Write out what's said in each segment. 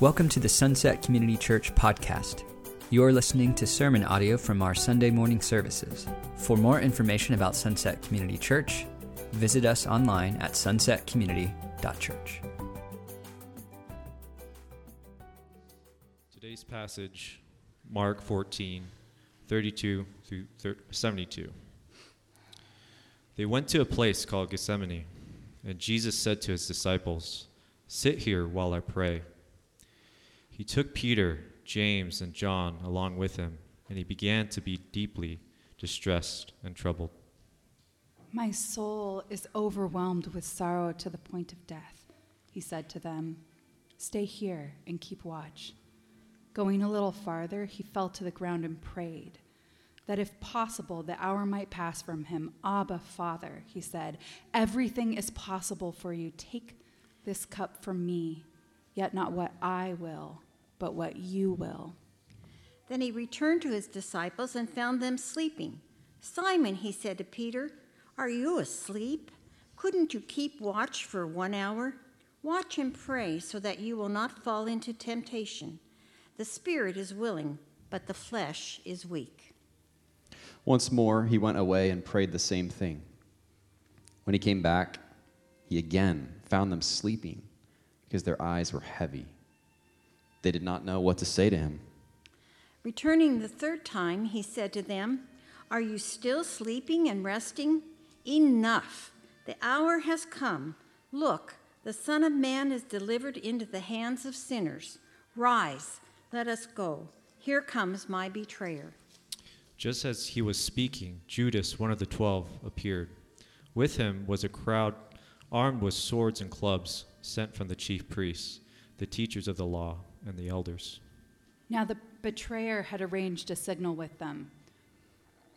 Welcome to the Sunset Community Church podcast. You're listening to sermon audio from our Sunday morning services. For more information about Sunset Community Church, visit us online at sunsetcommunity.church. Today's passage, Mark 14, 32 through 72. They went to a place called Gethsemane, and Jesus said to his disciples, Sit here while I pray. He took Peter, James, and John along with him, and he began to be deeply distressed and troubled. My soul is overwhelmed with sorrow to the point of death, he said to them. Stay here and keep watch. Going a little farther, he fell to the ground and prayed that if possible, the hour might pass from him. Abba, Father, he said, everything is possible for you. Take this cup from me, yet not what I will but what you will. Then he returned to his disciples and found them sleeping. Simon, he said to Peter, Are you asleep? Couldn't you keep watch for one hour? Watch and pray so that you will not fall into temptation. The spirit is willing, but the flesh is weak. Once more, he went away and prayed the same thing. When he came back, he again found them sleeping because their eyes were heavy. They did not know what to say to him. Returning the third time, he said to them, Are you still sleeping and resting? Enough! The hour has come. Look, the Son of Man is delivered into the hands of sinners. Rise, let us go. Here comes my betrayer. Just as he was speaking, Judas, one of the twelve, appeared. With him was a crowd armed with swords and clubs, sent from the chief priests, the teachers of the law and the elders. Now the betrayer had arranged a signal with them.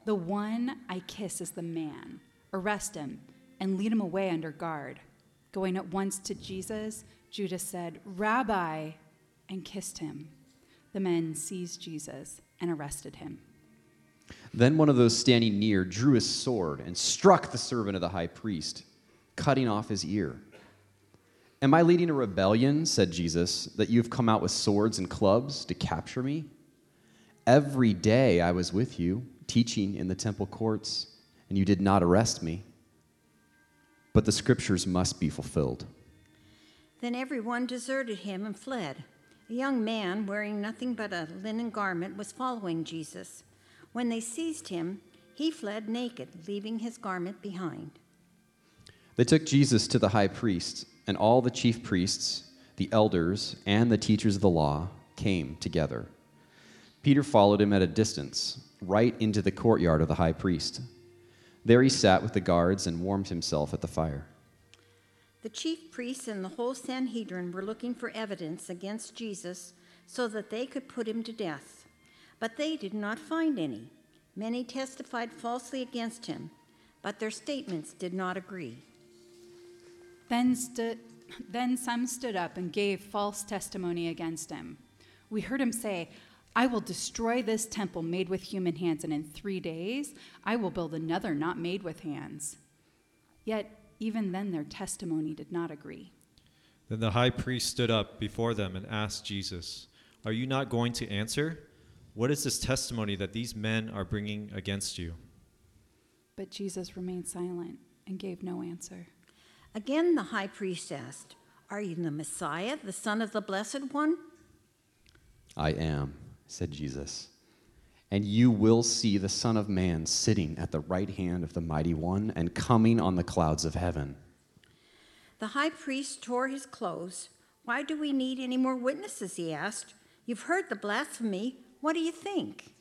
The one I kiss is the man. Arrest him and lead him away under guard. Going at once to Jesus, Judas said, Rabbi, and kissed him. The men seized Jesus and arrested him. Then one of those standing near drew his sword and struck the servant of the high priest, cutting off his ear. Am I leading a rebellion, said Jesus, that you've come out with swords and clubs to capture me? Every day I was with you, teaching in the temple courts, and you did not arrest me. But the scriptures must be fulfilled. Then everyone deserted him and fled. A young man wearing nothing but a linen garment was following Jesus. When they seized him, he fled naked, leaving his garment behind. They took Jesus to the high priest and all the chief priests, the elders, and the teachers of the law came together. Peter followed him at a distance, right into the courtyard of the high priest. There he sat with the guards and warmed himself at the fire. The chief priests and the whole Sanhedrin were looking for evidence against Jesus so that they could put him to death. But they did not find any. Many testified falsely against him, but their statements did not agree. Then, stood, then some stood up and gave false testimony against him. We heard him say, I will destroy this temple made with human hands, and in three days I will build another not made with hands. Yet, even then, their testimony did not agree. Then the high priest stood up before them and asked Jesus, Are you not going to answer? What is this testimony that these men are bringing against you? But Jesus remained silent and gave no answer. Again, the high priest asked, Are you the Messiah, the Son of the Blessed One? I am, said Jesus. And you will see the Son of Man sitting at the right hand of the Mighty One and coming on the clouds of heaven. The high priest tore his clothes. Why do we need any more witnesses? He asked. You've heard the blasphemy. What do you think?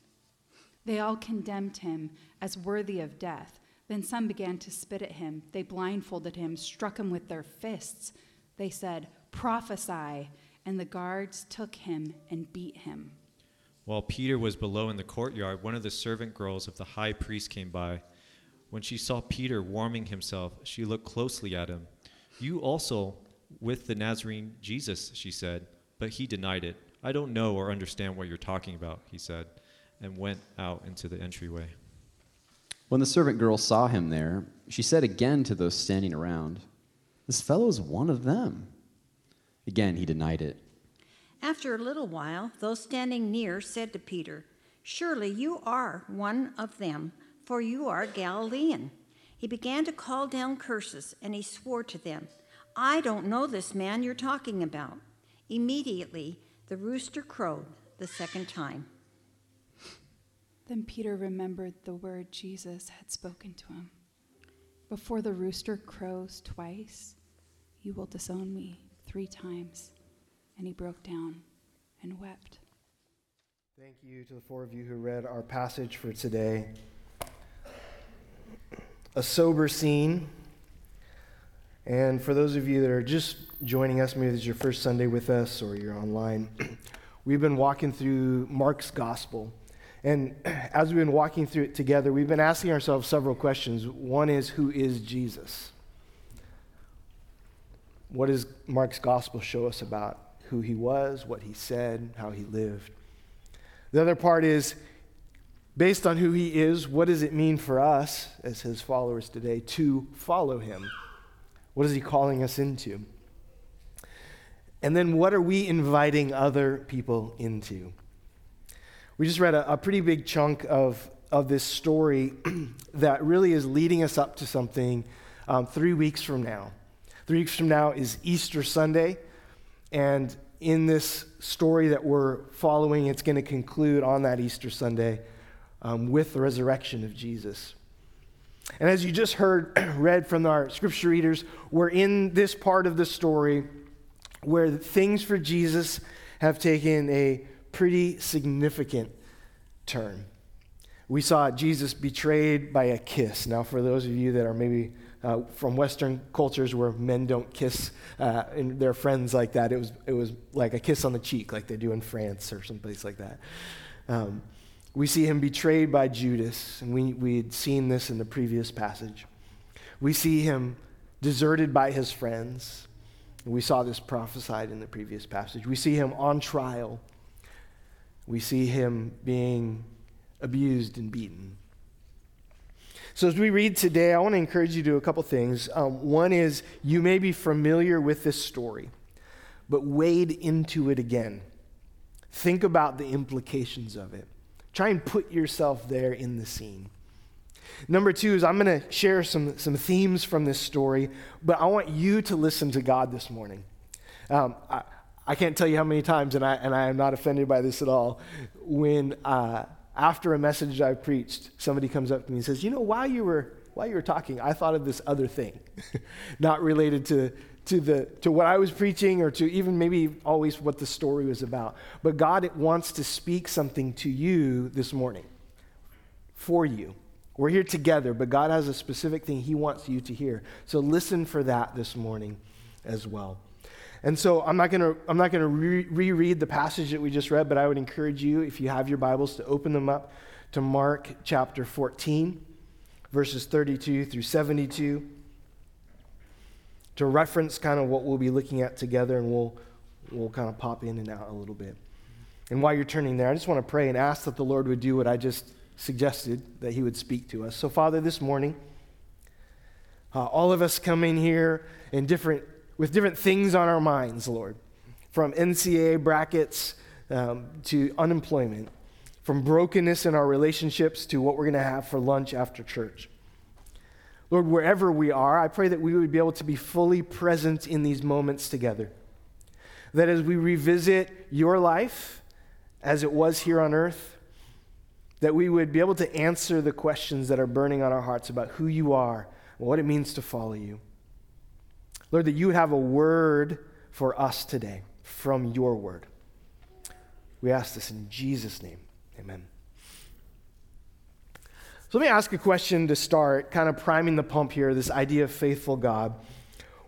They all condemned him as worthy of death. Then some began to spit at him. They blindfolded him, struck him with their fists. They said, Prophesy. And the guards took him and beat him. While Peter was below in the courtyard, one of the servant girls of the high priest came by. When she saw Peter warming himself, she looked closely at him. You also with the Nazarene Jesus, she said. But he denied it. I don't know or understand what you're talking about, he said, and went out into the entryway. When the servant girl saw him there, she said again to those standing around, This fellow is one of them. Again, he denied it. After a little while, those standing near said to Peter, Surely you are one of them, for you are Galilean. He began to call down curses, and he swore to them, I don't know this man you're talking about. Immediately, the rooster crowed the second time. Then Peter remembered the word Jesus had spoken to him Before the rooster crows twice, you will disown me three times. And he broke down and wept. Thank you to the four of you who read our passage for today. A sober scene. And for those of you that are just joining us, maybe this is your first Sunday with us or you're online, we've been walking through Mark's gospel. And as we've been walking through it together, we've been asking ourselves several questions. One is, who is Jesus? What does Mark's gospel show us about who he was, what he said, how he lived? The other part is, based on who he is, what does it mean for us as his followers today to follow him? What is he calling us into? And then what are we inviting other people into? We just read a, a pretty big chunk of, of this story that really is leading us up to something um, three weeks from now. Three weeks from now is Easter Sunday. And in this story that we're following, it's going to conclude on that Easter Sunday um, with the resurrection of Jesus. And as you just heard read from our scripture readers, we're in this part of the story where things for Jesus have taken a pretty significant turn. We saw Jesus betrayed by a kiss. Now, for those of you that are maybe uh, from Western cultures where men don't kiss uh, their friends like that, it was, it was like a kiss on the cheek, like they do in France or someplace like that. Um, we see him betrayed by Judas, and we, we had seen this in the previous passage. We see him deserted by his friends. We saw this prophesied in the previous passage. We see him on trial. We see him being abused and beaten. So, as we read today, I want to encourage you to do a couple things. Um, one is you may be familiar with this story, but wade into it again. Think about the implications of it. Try and put yourself there in the scene. Number two is I'm going to share some, some themes from this story, but I want you to listen to God this morning. Um, I, I can't tell you how many times, and I, and I am not offended by this at all, when uh, after a message I've preached, somebody comes up to me and says, You know, while you were, while you were talking, I thought of this other thing, not related to, to, the, to what I was preaching or to even maybe always what the story was about. But God it wants to speak something to you this morning for you. We're here together, but God has a specific thing He wants you to hear. So listen for that this morning as well. And so I'm not going to I'm not going to re- reread the passage that we just read, but I would encourage you if you have your Bibles to open them up to Mark chapter 14 verses 32 through 72 to reference kind of what we'll be looking at together and we'll we'll kind of pop in and out a little bit. And while you're turning there, I just want to pray and ask that the Lord would do what I just suggested that he would speak to us. So Father, this morning uh, all of us come in here in different with different things on our minds, Lord, from NCAA brackets um, to unemployment, from brokenness in our relationships to what we're going to have for lunch after church. Lord, wherever we are, I pray that we would be able to be fully present in these moments together. That as we revisit your life as it was here on earth, that we would be able to answer the questions that are burning on our hearts about who you are and what it means to follow you. Lord, that you would have a word for us today from your word. We ask this in Jesus' name. Amen. So let me ask a question to start, kind of priming the pump here, this idea of faithful God.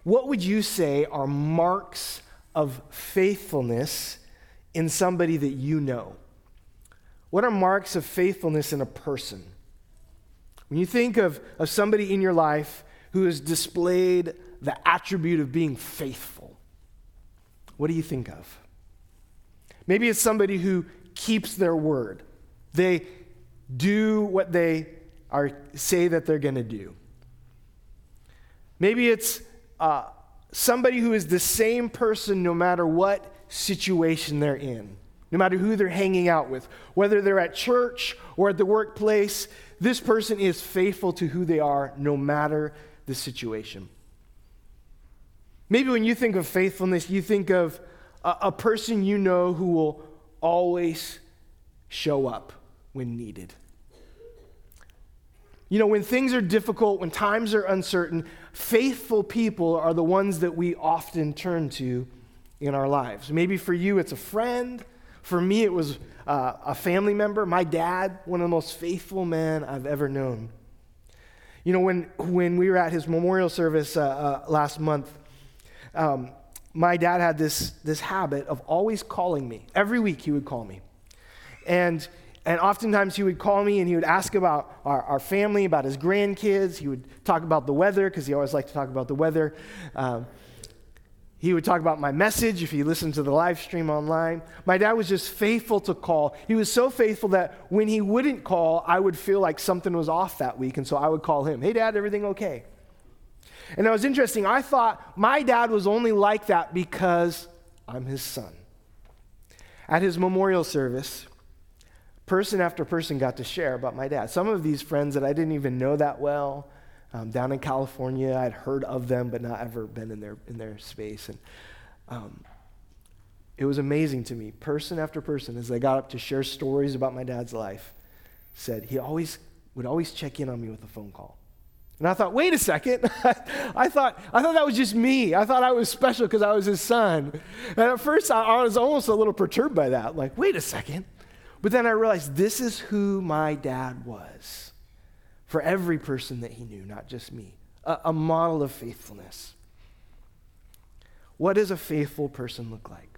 What would you say are marks of faithfulness in somebody that you know? What are marks of faithfulness in a person? When you think of, of somebody in your life who has displayed the attribute of being faithful, what do you think of? Maybe it's somebody who keeps their word. They do what they are, say that they're going to do. Maybe it's uh, somebody who is the same person no matter what situation they're in, no matter who they're hanging out with, whether they're at church or at the workplace, this person is faithful to who they are no matter the situation. Maybe when you think of faithfulness, you think of a, a person you know who will always show up when needed. You know, when things are difficult, when times are uncertain, faithful people are the ones that we often turn to in our lives. Maybe for you, it's a friend. For me, it was uh, a family member. My dad, one of the most faithful men I've ever known. You know, when, when we were at his memorial service uh, uh, last month, um, my dad had this, this habit of always calling me. Every week, he would call me. And and oftentimes he would call me and he would ask about our, our family, about his grandkids. He would talk about the weather because he always liked to talk about the weather. Um, he would talk about my message if he listened to the live stream online. My dad was just faithful to call. He was so faithful that when he wouldn't call, I would feel like something was off that week. And so I would call him, Hey, dad, everything okay? And it was interesting. I thought my dad was only like that because I'm his son. At his memorial service, person after person got to share about my dad. Some of these friends that I didn't even know that well, um, down in California, I'd heard of them, but not ever been in their, in their space. And um, it was amazing to me, person after person, as they got up to share stories about my dad's life, said he always would always check in on me with a phone call. And I thought, wait a second. I, thought, I thought that was just me. I thought I was special because I was his son. And at first, I, I was almost a little perturbed by that. Like, wait a second. But then I realized this is who my dad was for every person that he knew, not just me. A, a model of faithfulness. What does a faithful person look like?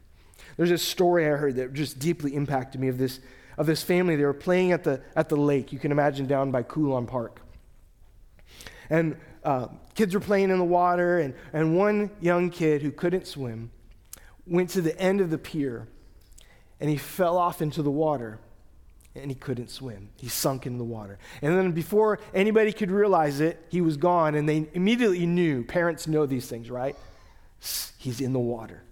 There's a story I heard that just deeply impacted me of this, of this family. They were playing at the, at the lake, you can imagine down by Coulon Park. And uh, kids were playing in the water, and, and one young kid who couldn't swim went to the end of the pier and he fell off into the water and he couldn't swim. He sunk in the water. And then before anybody could realize it, he was gone and they immediately knew. Parents know these things, right? He's in the water.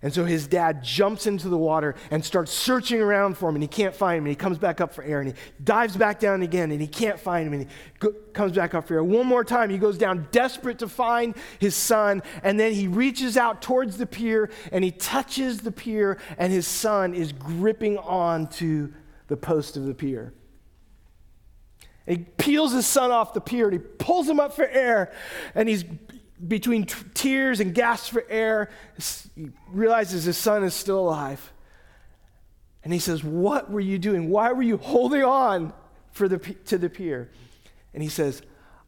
And so his dad jumps into the water and starts searching around for him, and he can't find him. And he comes back up for air, and he dives back down again, and he can't find him, and he go- comes back up for air. One more time, he goes down desperate to find his son, and then he reaches out towards the pier, and he touches the pier, and his son is gripping on to the post of the pier. And he peels his son off the pier, and he pulls him up for air, and he's between t- tears and gasps for air, he realizes his son is still alive. And he says, What were you doing? Why were you holding on for the, to the pier? And he says,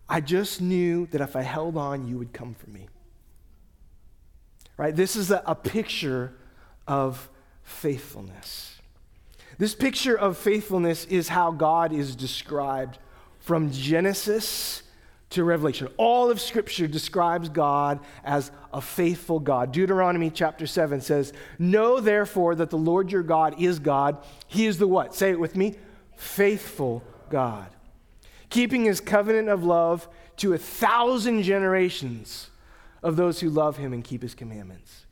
I just knew that if I held on, you would come for me. Right? This is a, a picture of faithfulness. This picture of faithfulness is how God is described from Genesis to Revelation. All of Scripture describes God as a faithful God. Deuteronomy chapter 7 says, Know therefore that the Lord your God is God. He is the what? Say it with me faithful God, keeping his covenant of love to a thousand generations of those who love him and keep his commandments.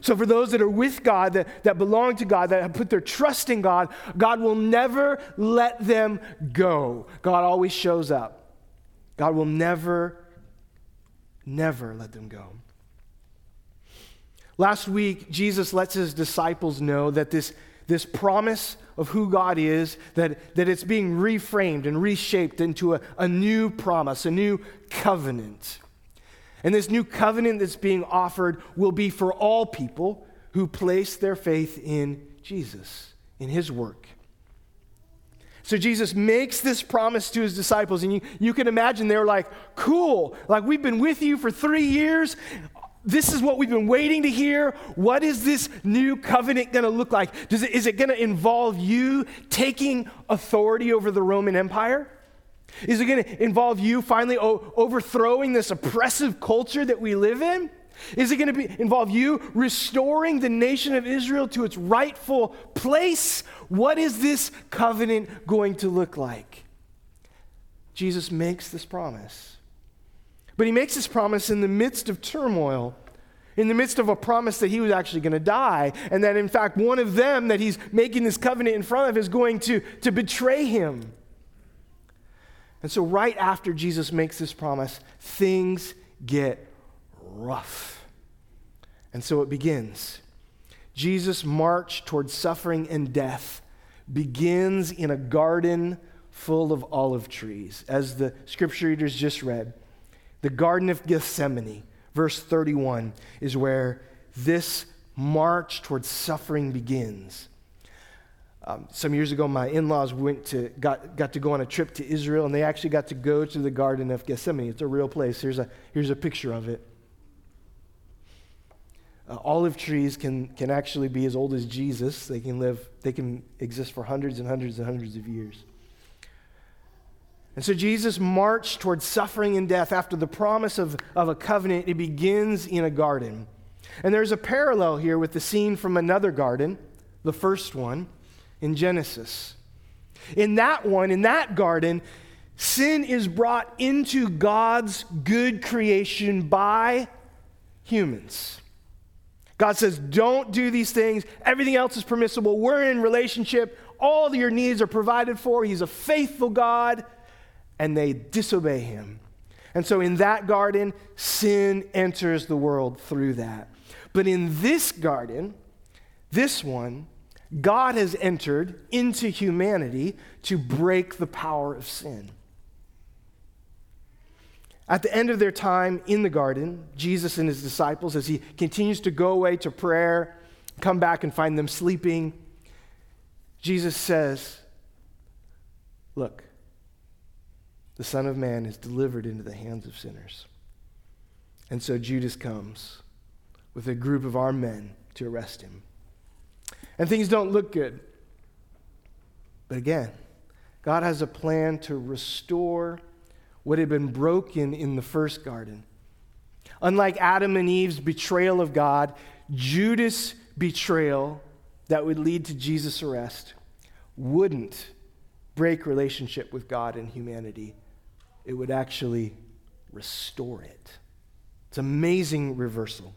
So, for those that are with God, that, that belong to God, that have put their trust in God, God will never let them go. God always shows up. God will never, never let them go. Last week, Jesus lets his disciples know that this, this promise of who God is, that, that it's being reframed and reshaped into a, a new promise, a new covenant. And this new covenant that's being offered will be for all people who place their faith in Jesus, in his work. So Jesus makes this promise to his disciples, and you, you can imagine they're like, cool, like we've been with you for three years. This is what we've been waiting to hear. What is this new covenant going to look like? Does it, is it going to involve you taking authority over the Roman Empire? Is it going to involve you finally overthrowing this oppressive culture that we live in? Is it going to be, involve you restoring the nation of Israel to its rightful place? What is this covenant going to look like? Jesus makes this promise. But he makes this promise in the midst of turmoil in the midst of a promise that he was actually going to die, and that in fact one of them that he's making this covenant in front of is going to, to betray him. And so, right after Jesus makes this promise, things get rough. And so it begins. Jesus' march towards suffering and death begins in a garden full of olive trees. As the scripture readers just read, the Garden of Gethsemane, verse 31, is where this march towards suffering begins. Um, some years ago, my in-laws went to got, got to go on a trip to Israel, and they actually got to go to the Garden of Gethsemane. It's a real place. Here's a here's a picture of it. Uh, olive trees can can actually be as old as Jesus. They can live. They can exist for hundreds and hundreds and hundreds of years. And so Jesus marched towards suffering and death after the promise of, of a covenant. It begins in a garden. And there's a parallel here with the scene from another garden, the first one in Genesis. In that one, in that garden, sin is brought into God's good creation by humans. God says, Don't do these things. Everything else is permissible. We're in relationship. All your needs are provided for. He's a faithful God. And they disobey him. And so in that garden, sin enters the world through that. But in this garden, this one, God has entered into humanity to break the power of sin. At the end of their time in the garden, Jesus and his disciples, as he continues to go away to prayer, come back and find them sleeping, Jesus says, Look, the Son of Man is delivered into the hands of sinners. And so Judas comes with a group of armed men to arrest him. And things don't look good. But again, God has a plan to restore what had been broken in the first garden. Unlike Adam and Eve's betrayal of God, Judas' betrayal that would lead to Jesus' arrest wouldn't break relationship with God and humanity. It would actually restore it. It's amazing reversal.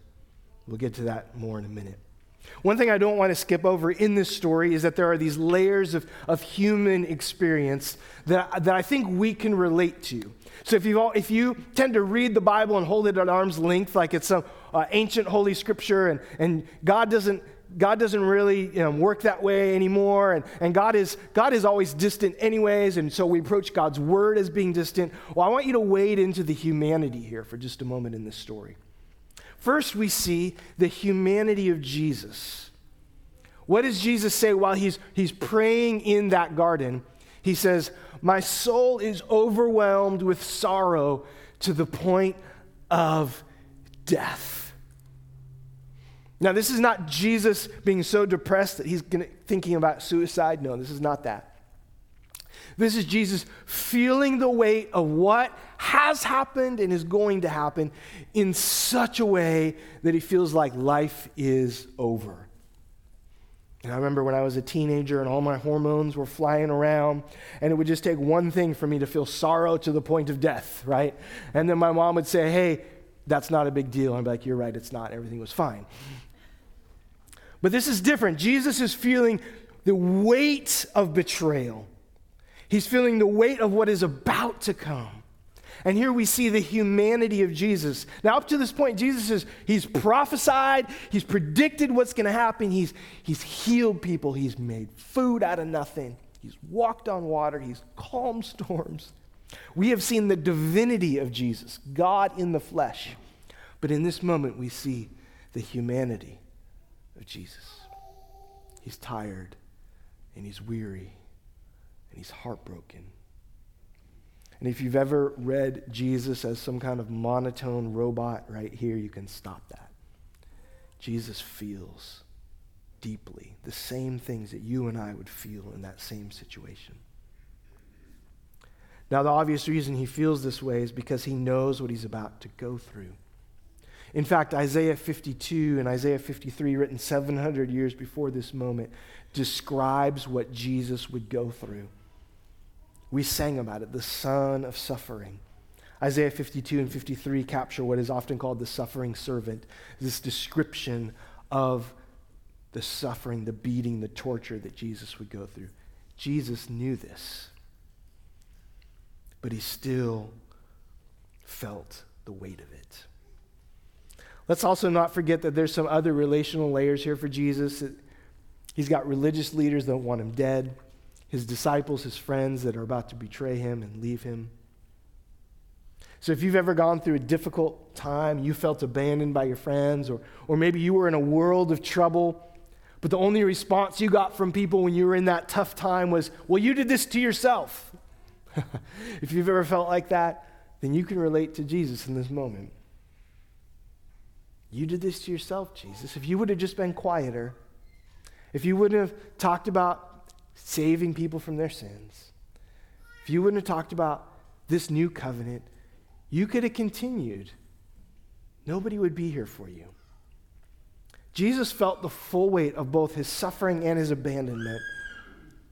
We'll get to that more in a minute. One thing I don't want to skip over in this story is that there are these layers of, of human experience that, that I think we can relate to. So if you, if you tend to read the Bible and hold it at arm's length like it's some uh, ancient holy scripture and, and God doesn't God doesn't really you know, work that way anymore, and, and God, is, God is always distant, anyways, and so we approach God's word as being distant. Well, I want you to wade into the humanity here for just a moment in this story. First, we see the humanity of Jesus. What does Jesus say while he's, he's praying in that garden? He says, My soul is overwhelmed with sorrow to the point of death. Now, this is not Jesus being so depressed that he's thinking about suicide. No, this is not that. This is Jesus feeling the weight of what has happened and is going to happen in such a way that he feels like life is over. And I remember when I was a teenager and all my hormones were flying around, and it would just take one thing for me to feel sorrow to the point of death, right? And then my mom would say, Hey, that's not a big deal. I'm like, You're right, it's not. Everything was fine. But this is different. Jesus is feeling the weight of betrayal. He's feeling the weight of what is about to come. And here we see the humanity of Jesus. Now, up to this point, Jesus is, he's prophesied, he's predicted what's going to happen, he's, he's healed people, he's made food out of nothing, he's walked on water, he's calmed storms. We have seen the divinity of Jesus, God in the flesh. But in this moment, we see the humanity of Jesus. He's tired and he's weary and he's heartbroken. And if you've ever read Jesus as some kind of monotone robot, right here, you can stop that. Jesus feels deeply the same things that you and I would feel in that same situation. Now, the obvious reason he feels this way is because he knows what he's about to go through. In fact, Isaiah 52 and Isaiah 53, written 700 years before this moment, describes what Jesus would go through. We sang about it, the son of suffering. Isaiah 52 and 53 capture what is often called the suffering servant, this description of the suffering, the beating, the torture that Jesus would go through. Jesus knew this, but he still felt the weight of it. Let's also not forget that there's some other relational layers here for Jesus. He's got religious leaders that want him dead, his disciples, his friends that are about to betray him and leave him. So if you've ever gone through a difficult time, you felt abandoned by your friends, or, or maybe you were in a world of trouble, but the only response you got from people when you were in that tough time was, well, you did this to yourself. if you've ever felt like that, then you can relate to Jesus in this moment. You did this to yourself, Jesus. If you would have just been quieter, if you wouldn't have talked about saving people from their sins, if you wouldn't have talked about this new covenant, you could have continued. Nobody would be here for you. Jesus felt the full weight of both his suffering and his abandonment.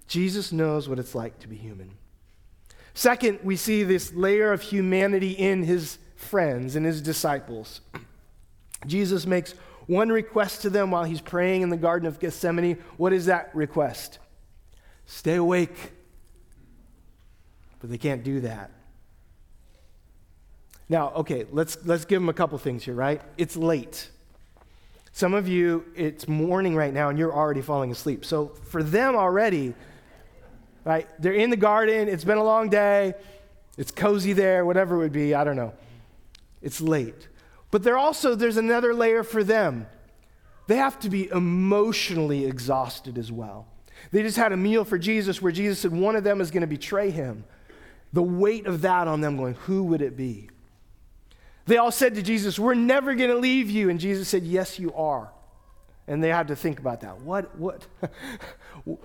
Jesus knows what it's like to be human. Second, we see this layer of humanity in his friends and his disciples. Jesus makes one request to them while he's praying in the Garden of Gethsemane. What is that request? Stay awake. But they can't do that. Now, okay, let's, let's give them a couple things here, right? It's late. Some of you, it's morning right now and you're already falling asleep. So for them already, right, they're in the garden, it's been a long day, it's cozy there, whatever it would be, I don't know. It's late. But there also, there's another layer for them. They have to be emotionally exhausted as well. They just had a meal for Jesus where Jesus said one of them is going to betray him. The weight of that on them going, who would it be? They all said to Jesus, We're never going to leave you. And Jesus said, Yes, you are. And they had to think about that. What, what,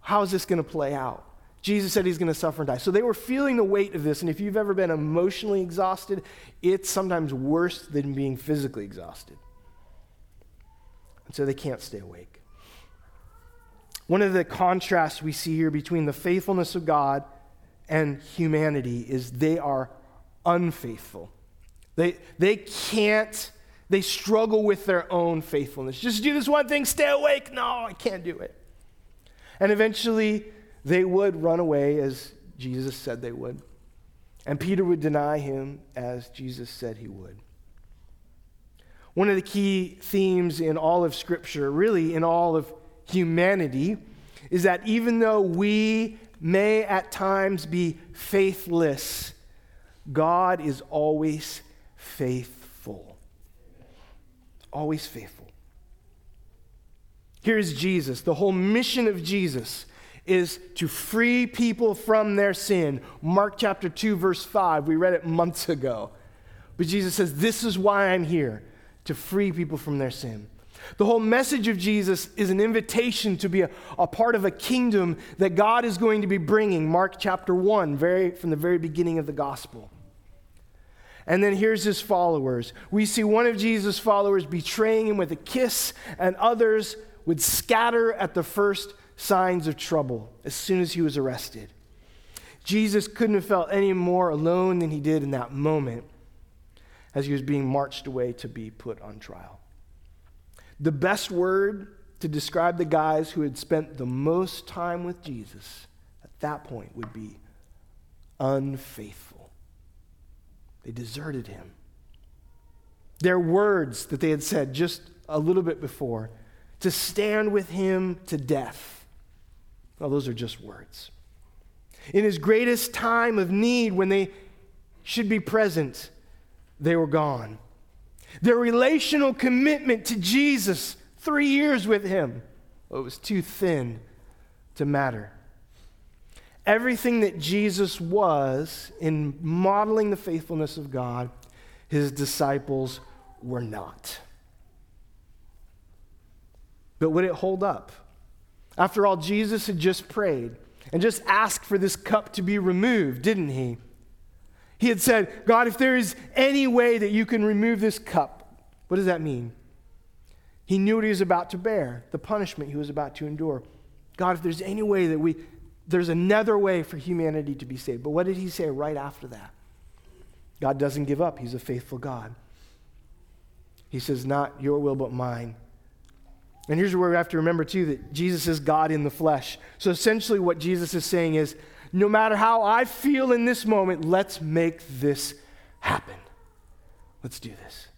how is this going to play out? Jesus said he's going to suffer and die. So they were feeling the weight of this. And if you've ever been emotionally exhausted, it's sometimes worse than being physically exhausted. And so they can't stay awake. One of the contrasts we see here between the faithfulness of God and humanity is they are unfaithful. They, they can't, they struggle with their own faithfulness. Just do this one thing, stay awake. No, I can't do it. And eventually, they would run away as Jesus said they would. And Peter would deny him as Jesus said he would. One of the key themes in all of Scripture, really in all of humanity, is that even though we may at times be faithless, God is always faithful. Always faithful. Here's Jesus. The whole mission of Jesus is to free people from their sin. Mark chapter 2, verse 5. We read it months ago. But Jesus says, This is why I'm here, to free people from their sin. The whole message of Jesus is an invitation to be a, a, part of a kingdom that God is going to be bringing. Mark chapter 1, very, from the very beginning of the gospel. And then here's his followers. We see one of Jesus' followers betraying him with a kiss, and others would scatter at the first signs of trouble as soon as he was arrested. Jesus couldn't have felt any more alone than he did in that moment as he was being marched away to be put on trial. The best word to describe the guys who had spent the most time with Jesus at that point would be unfaithful. They deserted him. Their words that they had said just a little bit before to stand with him to death. Well, those are just words. In his greatest time of need, when they should be present, they were gone. Their relational commitment to Jesus, three years with him, well, it was too thin to matter. Everything that Jesus was in modeling the faithfulness of God, his disciples were not. But would it hold up? After all, Jesus had just prayed and just asked for this cup to be removed, didn't he? He had said, God, if there is any way that you can remove this cup, what does that mean? He knew what he was about to bear, the punishment he was about to endure. God, if there's any way that we there's another way for humanity to be saved. But what did he say right after that? God doesn't give up, He's a faithful God. He says, Not your will, but mine. And here's where we have to remember, too, that Jesus is God in the flesh. So essentially, what Jesus is saying is, no matter how I feel in this moment, let's make this happen. Let's do this.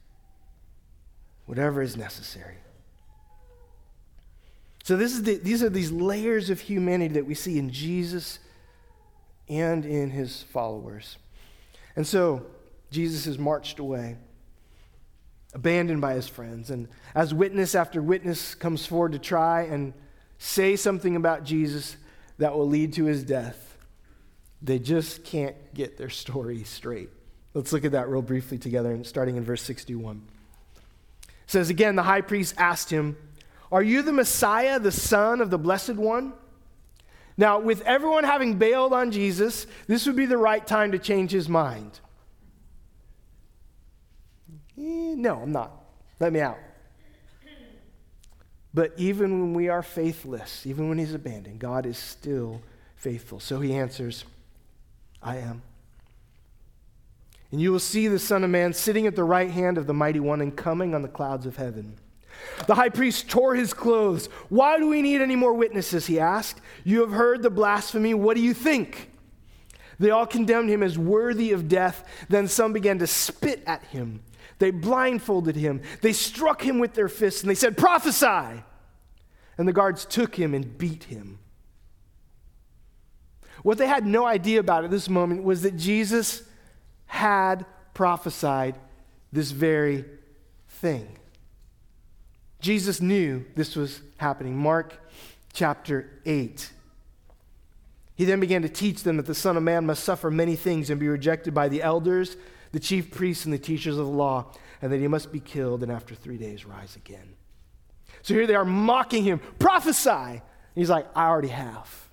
Whatever is necessary. So this is the, these are these layers of humanity that we see in Jesus and in his followers. And so Jesus is marched away, abandoned by his friends. And as witness after witness comes forward to try and say something about Jesus that will lead to his death, they just can't get their story straight. Let's look at that real briefly together, and starting in verse 61. It says again, the high priest asked him, are you the Messiah, the Son of the Blessed One? Now, with everyone having bailed on Jesus, this would be the right time to change his mind. Eh, no, I'm not. Let me out. But even when we are faithless, even when he's abandoned, God is still faithful. So he answers, I am. And you will see the Son of Man sitting at the right hand of the Mighty One and coming on the clouds of heaven. The high priest tore his clothes. Why do we need any more witnesses? He asked. You have heard the blasphemy. What do you think? They all condemned him as worthy of death. Then some began to spit at him. They blindfolded him. They struck him with their fists and they said, Prophesy! And the guards took him and beat him. What they had no idea about at this moment was that Jesus had prophesied this very thing. Jesus knew this was happening. Mark chapter 8. He then began to teach them that the Son of Man must suffer many things and be rejected by the elders, the chief priests, and the teachers of the law, and that he must be killed and after three days rise again. So here they are mocking him. Prophesy! He's like, I already have.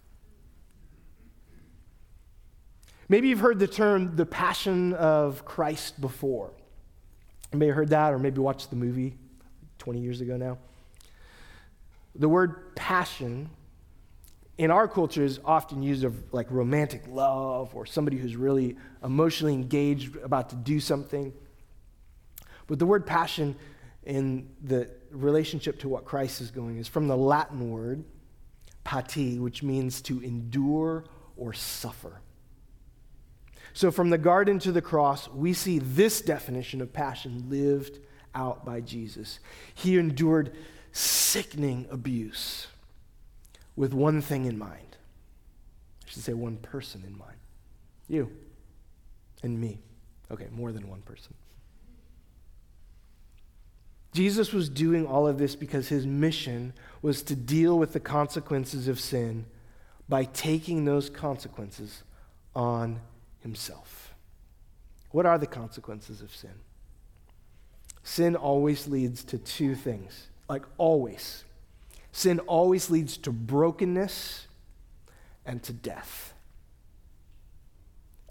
Maybe you've heard the term the passion of Christ before. You may have heard that or maybe watched the movie. 20 years ago now. The word passion in our culture is often used of like romantic love or somebody who's really emotionally engaged about to do something. But the word passion in the relationship to what Christ is going is from the Latin word pati, which means to endure or suffer. So from the garden to the cross, we see this definition of passion lived out by Jesus. He endured sickening abuse with one thing in mind. I should say one person in mind. You and me. Okay, more than one person. Jesus was doing all of this because his mission was to deal with the consequences of sin by taking those consequences on himself. What are the consequences of sin? Sin always leads to two things, like always. Sin always leads to brokenness and to death.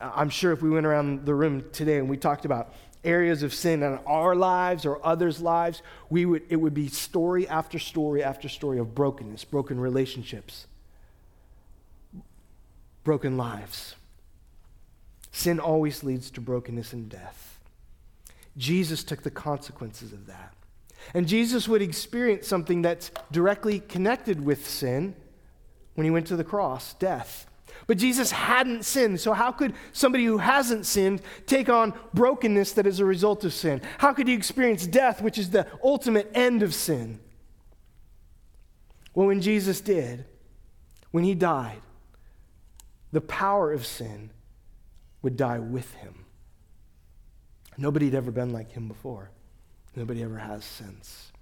I'm sure if we went around the room today and we talked about areas of sin in our lives or others' lives, we would, it would be story after story after story of brokenness, broken relationships, broken lives. Sin always leads to brokenness and death. Jesus took the consequences of that. And Jesus would experience something that's directly connected with sin when he went to the cross death. But Jesus hadn't sinned, so how could somebody who hasn't sinned take on brokenness that is a result of sin? How could he experience death, which is the ultimate end of sin? Well, when Jesus did, when he died, the power of sin would die with him. Nobody had ever been like him before. Nobody ever has since.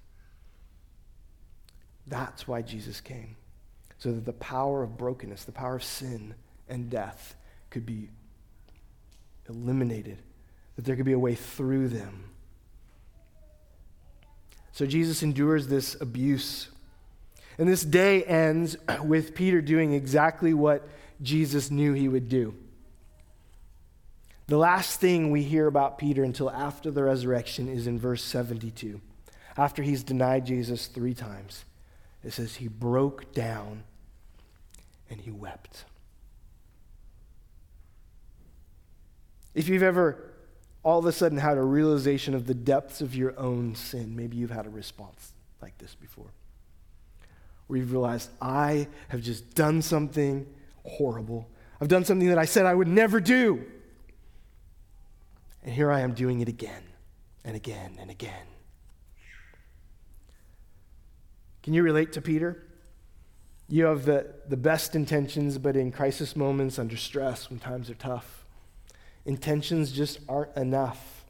That's why Jesus came. So that the power of brokenness, the power of sin and death could be eliminated, that there could be a way through them. So Jesus endures this abuse. And this day ends with Peter doing exactly what Jesus knew he would do. The last thing we hear about Peter until after the resurrection is in verse 72. After he's denied Jesus three times, it says he broke down and he wept. If you've ever all of a sudden had a realization of the depths of your own sin, maybe you've had a response like this before. Where you've realized, I have just done something horrible. I've done something that I said I would never do. And here I am doing it again and again and again. Can you relate to Peter? You have the, the best intentions, but in crisis moments, under stress, when times are tough, intentions just aren't enough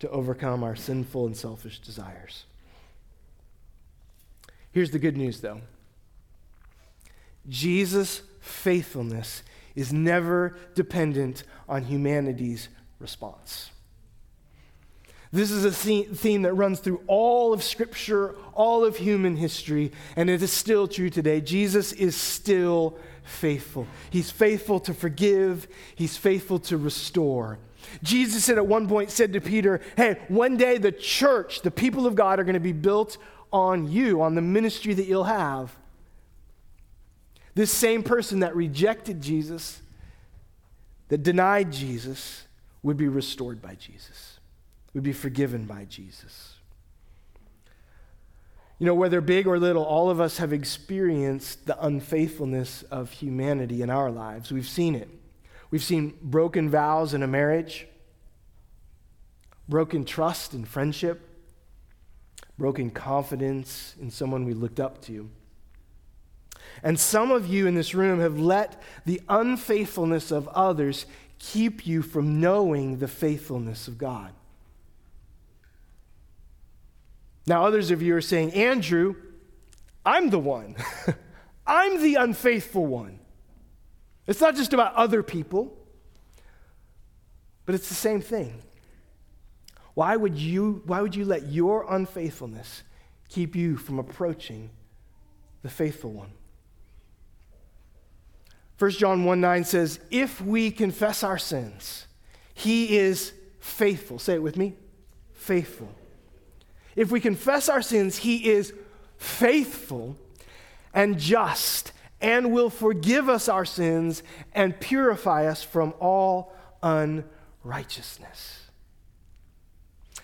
to overcome our sinful and selfish desires. Here's the good news, though Jesus' faithfulness is never dependent on humanity's response. This is a theme that runs through all of Scripture, all of human history, and it is still true today. Jesus is still faithful. He's faithful to forgive, He's faithful to restore. Jesus at one point, said to Peter, Hey, one day the church, the people of God, are going to be built on you, on the ministry that you'll have. This same person that rejected Jesus, that denied Jesus, would be restored by Jesus would be forgiven by Jesus. You know, whether big or little, all of us have experienced the unfaithfulness of humanity in our lives. We've seen it. We've seen broken vows in a marriage, broken trust in friendship, broken confidence in someone we looked up to. And some of you in this room have let the unfaithfulness of others keep you from knowing the faithfulness of God. Now, others of you are saying, Andrew, I'm the one. I'm the unfaithful one. It's not just about other people, but it's the same thing. Why would you, why would you let your unfaithfulness keep you from approaching the faithful one? 1 John 1 9 says, If we confess our sins, he is faithful. Say it with me faithful if we confess our sins, He is faithful and just and will forgive us our sins and purify us from all unrighteousness.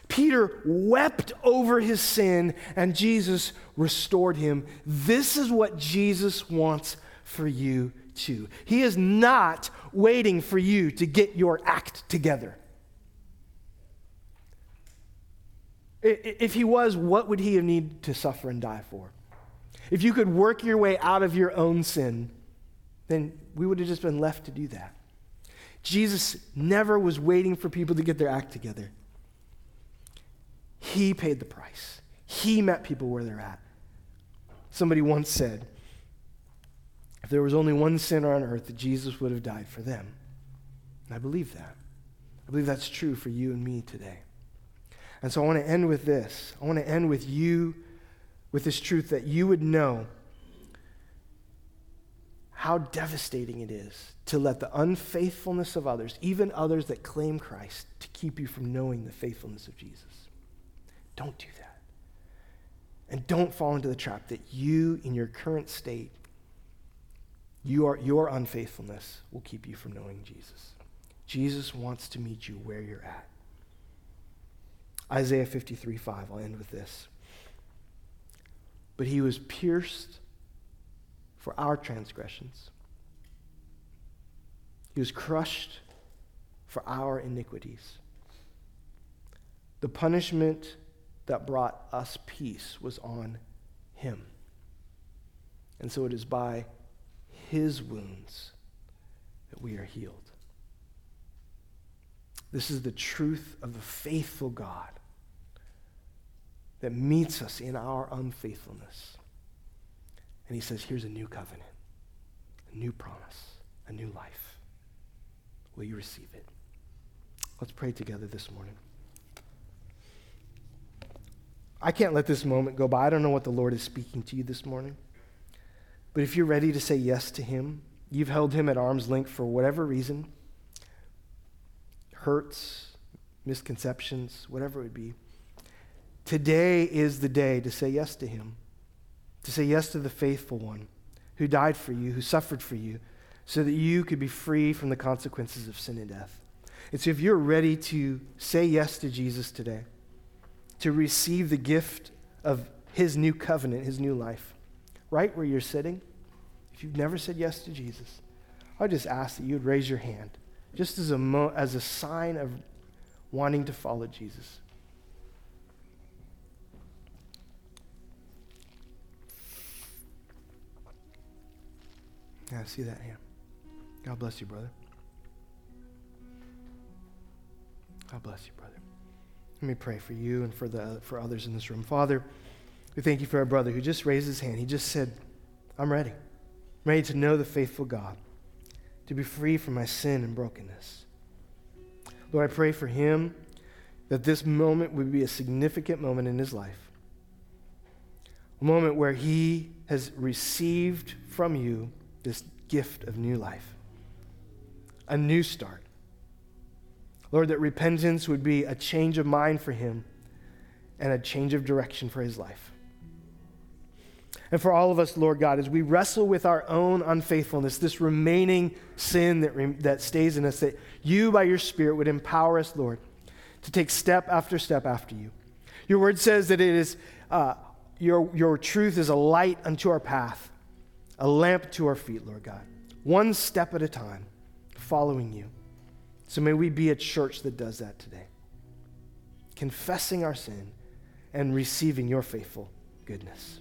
Peter wept over his sin and Jesus restored him. This is what Jesus wants for you too. He is not waiting for you to get your act together. If he was, what would he have needed to suffer and die for? If you could work your way out of your own sin, then we would have just been left to do that. Jesus never was waiting for people to get their act together. He paid the price. He met people where they're at. Somebody once said, if there was only one sinner on earth, that Jesus would have died for them. And I believe that. I believe that's true for you and me today. And so I want to end with this. I want to end with you, with this truth that you would know how devastating it is to let the unfaithfulness of others, even others that claim Christ, to keep you from knowing the faithfulness of Jesus. Don't do that. And don't fall into the trap that you, in your current state, your, your unfaithfulness will keep you from knowing Jesus. Jesus wants to meet you where you're at. Isaiah 53 5. I'll end with this. But he was pierced for our transgressions, he was crushed for our iniquities. The punishment that brought us peace was on him. And so it is by his wounds that we are healed. This is the truth of the faithful God that meets us in our unfaithfulness. And he says, Here's a new covenant, a new promise, a new life. Will you receive it? Let's pray together this morning. I can't let this moment go by. I don't know what the Lord is speaking to you this morning. But if you're ready to say yes to Him, you've held Him at arm's length for whatever reason hurts, misconceptions, whatever it would be. Today is the day to say yes to him, to say yes to the faithful one who died for you, who suffered for you, so that you could be free from the consequences of sin and death. And so if you're ready to say yes to Jesus today, to receive the gift of his new covenant, his new life, right where you're sitting, if you've never said yes to Jesus, I just ask that you would raise your hand just as a, mo- as a sign of wanting to follow Jesus. Yeah, I see that hand. God bless you, brother. God bless you, brother. Let me pray for you and for, the, for others in this room. Father, we thank you for our brother who just raised his hand. He just said, I'm ready. Ready to know the faithful God, to be free from my sin and brokenness. Lord, I pray for him that this moment would be a significant moment in his life. A moment where he has received from you this gift of new life, a new start. Lord, that repentance would be a change of mind for him and a change of direction for his life. And for all of us, Lord God, as we wrestle with our own unfaithfulness, this remaining sin that, re- that stays in us, that you, by your Spirit, would empower us, Lord, to take step after step after you. Your word says that it is, uh, your, your truth is a light unto our path, a lamp to our feet, Lord God. One step at a time, following you. So may we be a church that does that today, confessing our sin and receiving your faithful goodness.